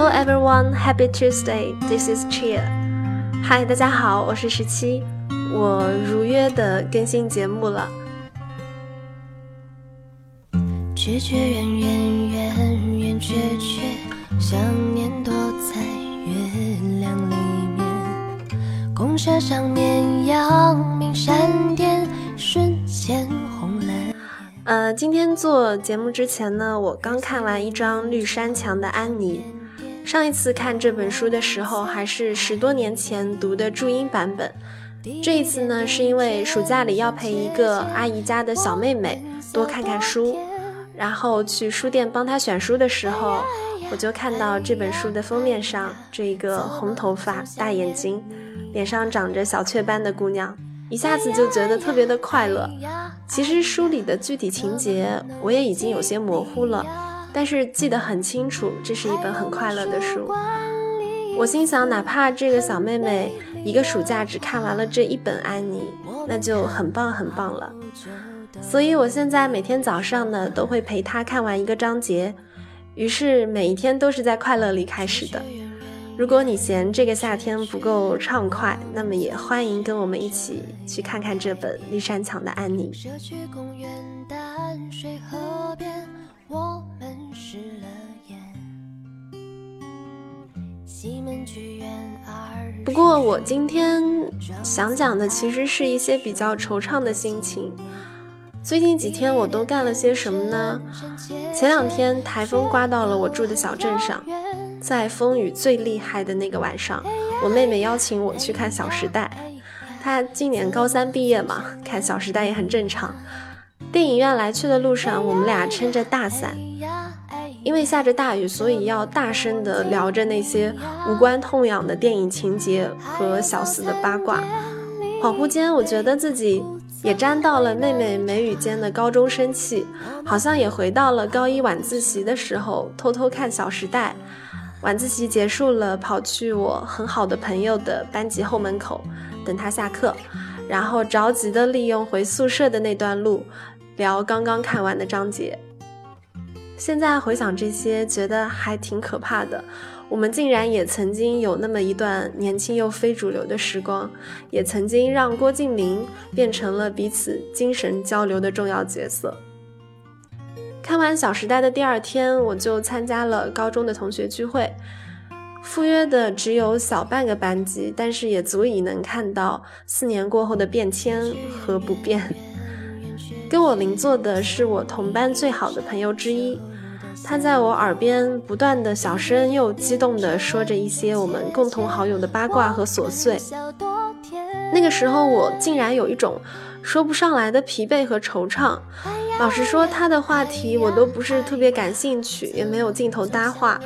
Hello everyone, Happy Tuesday. This is Cheer. 嗨，大家好，我是十七，我如约的更新节目了。却却远远远远却却想念躲在月亮里面，公车上面阳明闪电瞬间红了。呃，今天做节目之前呢，我刚看完一张绿山墙的安妮。上一次看这本书的时候，还是十多年前读的注音版本。这一次呢，是因为暑假里要陪一个阿姨家的小妹妹多看看书。然后去书店帮她选书的时候，我就看到这本书的封面上这一个红头发、大眼睛、脸上长着小雀斑的姑娘，一下子就觉得特别的快乐。其实书里的具体情节我也已经有些模糊了，但是记得很清楚，这是一本很快乐的书。我心想，哪怕这个小妹妹一个暑假只看完了这一本《安妮》，那就很棒很棒了。所以，我现在每天早上呢，都会陪她看完一个章节，于是每一天都是在快乐里开始的。如果你嫌这个夏天不够畅快，那么也欢迎跟我们一起去看看这本绿山墙的安妮。不过，我今天想讲的其实是一些比较惆怅的心情。最近几天我都干了些什么呢？前两天台风刮到了我住的小镇上，在风雨最厉害的那个晚上，我妹妹邀请我去看《小时代》。她今年高三毕业嘛，看《小时代》也很正常。电影院来去的路上，我们俩撑着大伞，因为下着大雨，所以要大声地聊着那些无关痛痒的电影情节和小四的八卦。恍惚间，我觉得自己。也沾到了妹妹眉宇间的高中生气，好像也回到了高一晚自习的时候，偷偷看《小时代》。晚自习结束了，跑去我很好的朋友的班级后门口等他下课，然后着急的利用回宿舍的那段路聊刚刚看完的章节。现在回想这些，觉得还挺可怕的。我们竟然也曾经有那么一段年轻又非主流的时光，也曾经让郭敬明变成了彼此精神交流的重要角色。看完《小时代》的第二天，我就参加了高中的同学聚会，赴约的只有小半个班级，但是也足以能看到四年过后的变迁和不变。跟我邻座的是我同班最好的朋友之一。他在我耳边不断的小声又激动地说着一些我们共同好友的八卦和琐碎。那个时候我竟然有一种说不上来的疲惫和惆怅。老实说，他的话题我都不是特别感兴趣，也没有劲头搭话。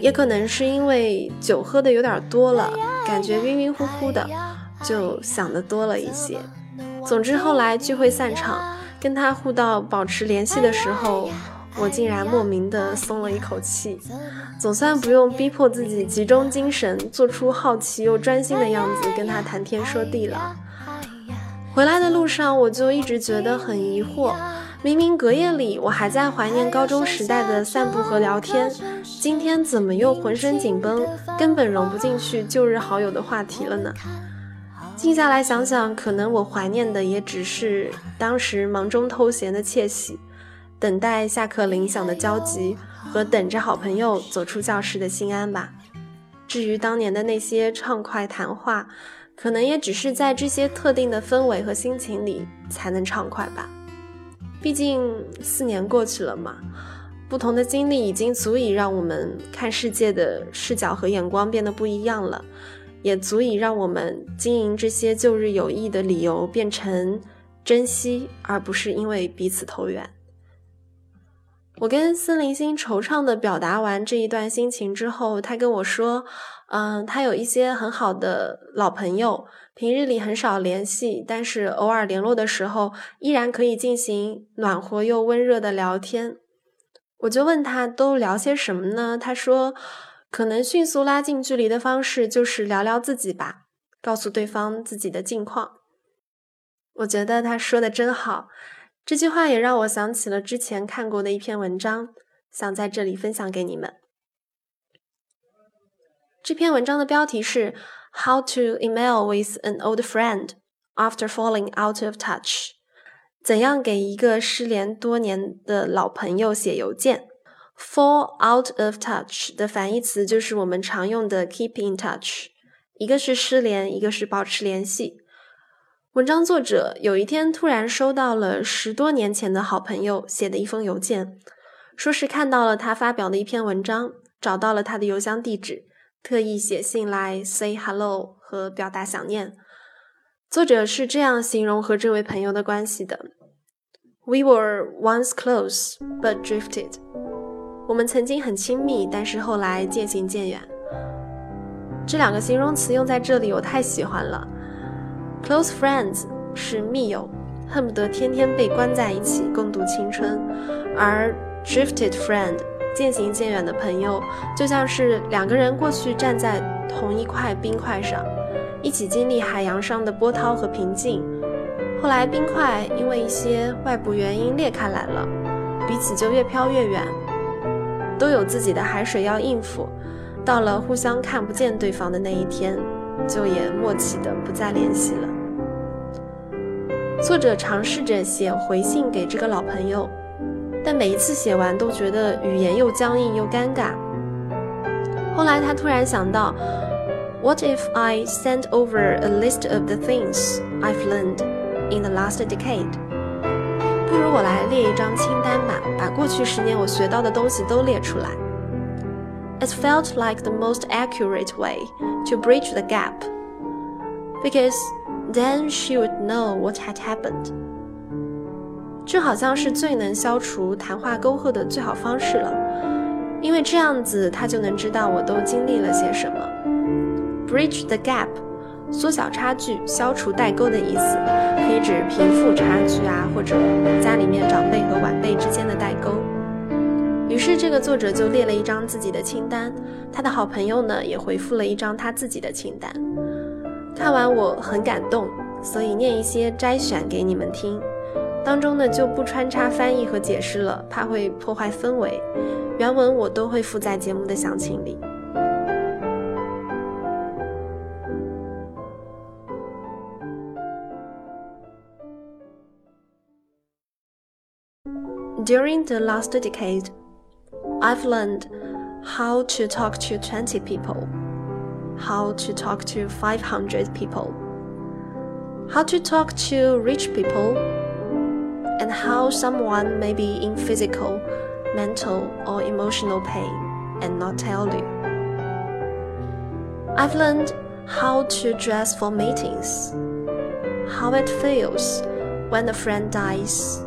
也可能是因为酒喝的有点多了，感觉晕晕乎乎的，就想的多了一些。总之后来聚会散场，跟他互道保持联系的时候。我竟然莫名的松了一口气，总算不用逼迫自己集中精神，做出好奇又专心的样子跟他谈天说地了。回来的路上，我就一直觉得很疑惑，明明隔夜里我还在怀念高中时代的散步和聊天，今天怎么又浑身紧绷，根本融不进去旧日好友的话题了呢？静下来想想，可能我怀念的也只是当时忙中偷闲的窃喜。等待下课铃响的焦急和等着好朋友走出教室的心安吧。至于当年的那些畅快谈话，可能也只是在这些特定的氛围和心情里才能畅快吧。毕竟四年过去了嘛，不同的经历已经足以让我们看世界的视角和眼光变得不一样了，也足以让我们经营这些旧日友谊的理由变成珍惜，而不是因为彼此投缘。我跟森林星惆怅的表达完这一段心情之后，他跟我说：“嗯，他有一些很好的老朋友，平日里很少联系，但是偶尔联络的时候，依然可以进行暖和又温热的聊天。”我就问他都聊些什么呢？他说：“可能迅速拉近距离的方式就是聊聊自己吧，告诉对方自己的近况。”我觉得他说的真好。这句话也让我想起了之前看过的一篇文章，想在这里分享给你们。这篇文章的标题是 How to email with an old friend after falling out of touch。怎样给一个失联多年的老朋友写邮件？Fall out of touch 的反义词就是我们常用的 keep in touch，一个是失联，一个是保持联系。文章作者有一天突然收到了十多年前的好朋友写的一封邮件，说是看到了他发表的一篇文章，找到了他的邮箱地址。特意写信来 say hello 和表达想念。作者是这样形容和这位朋友的关系的：We were once close but drifted。我们曾经很亲密，但是后来渐行渐远。这两个形容词用在这里，我太喜欢了。Close friends 是密友，恨不得天天被关在一起共度青春，而 drifted friend。渐行渐远的朋友，就像是两个人过去站在同一块冰块上，一起经历海洋上的波涛和平静。后来冰块因为一些外部原因裂开来了，彼此就越飘越远，都有自己的海水要应付。到了互相看不见对方的那一天，就也默契的不再联系了。作者尝试着写回信给这个老朋友。但每一次写完都觉得语言又僵硬又尴尬。后来他突然想到，What if I sent over a list of the things I've learned in the last decade？不如我来列一张清单吧，把过去十年我学到的东西都列出来。It felt like the most accurate way to bridge the gap, because then she would know what had happened. 这好像是最能消除谈话沟壑的最好方式了，因为这样子他就能知道我都经历了些什么。Bridge the gap，缩小差距、消除代沟的意思，可以指贫富差距啊，或者家里面长辈和晚辈之间的代沟。于是这个作者就列了一张自己的清单，他的好朋友呢也回复了一张他自己的清单。看完我很感动，所以念一些摘选给你们听。当中呢就不穿插翻译和解释了，怕会破坏氛围。原文我都会附在节目的详情里。During the last decade, I've learned how to talk to 20 people, how to talk to 500 people, how to talk to rich people. And how someone may be in physical, mental, or emotional pain and not tell you. I've learned how to dress for meetings, how it feels when a friend dies,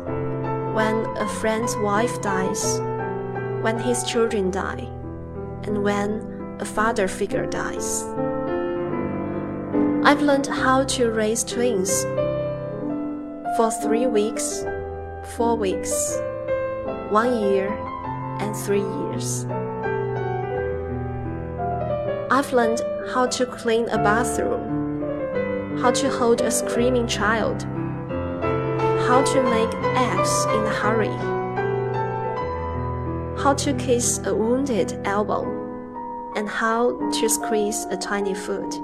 when a friend's wife dies, when his children die, and when a father figure dies. I've learned how to raise twins. For three weeks, four weeks, one year, and three years. I've learned how to clean a bathroom, how to hold a screaming child, how to make eggs in a hurry, how to kiss a wounded elbow, and how to squeeze a tiny foot.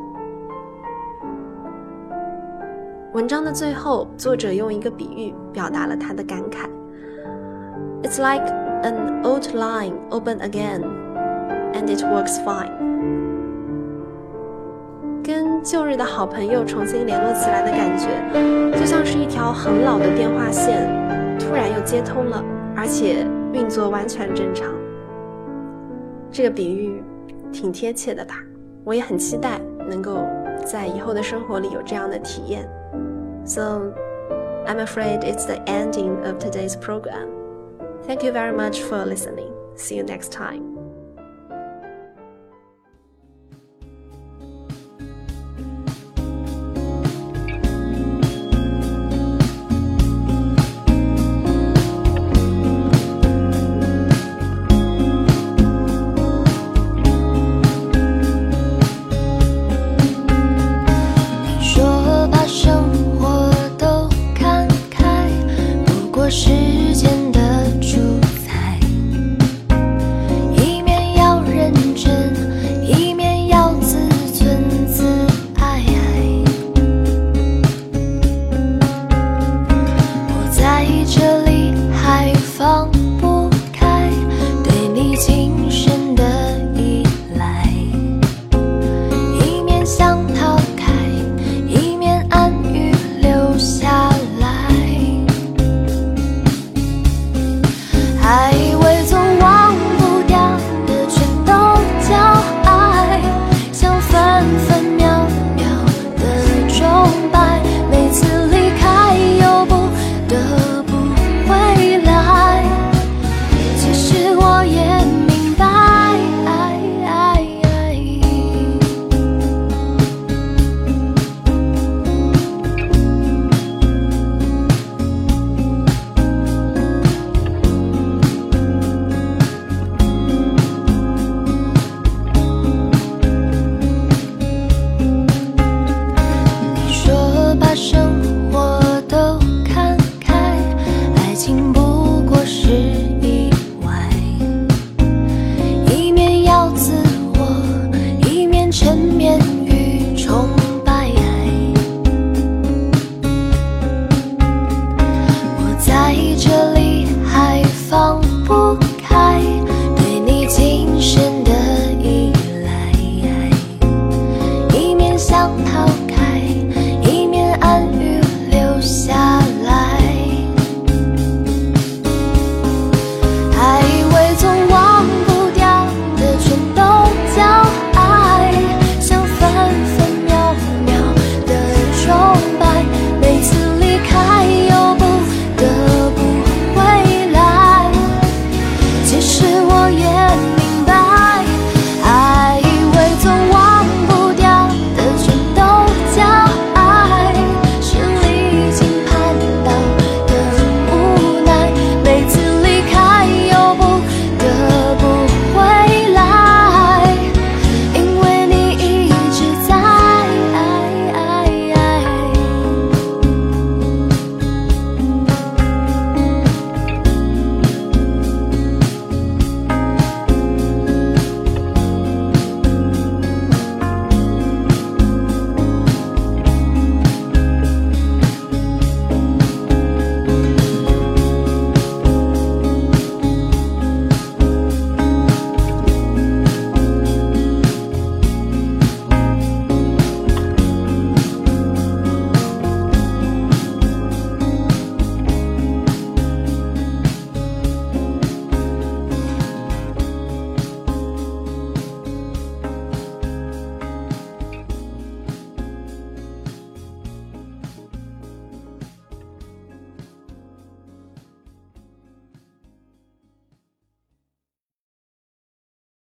文章的最后，作者用一个比喻表达了他的感慨。It's like an old line open again, and it works fine。跟旧日的好朋友重新联络起来的感觉，就像是一条很老的电话线突然又接通了，而且运作完全正常。这个比喻挺贴切的吧？我也很期待能够在以后的生活里有这样的体验。So, I'm afraid it's the ending of today's program. Thank you very much for listening. See you next time.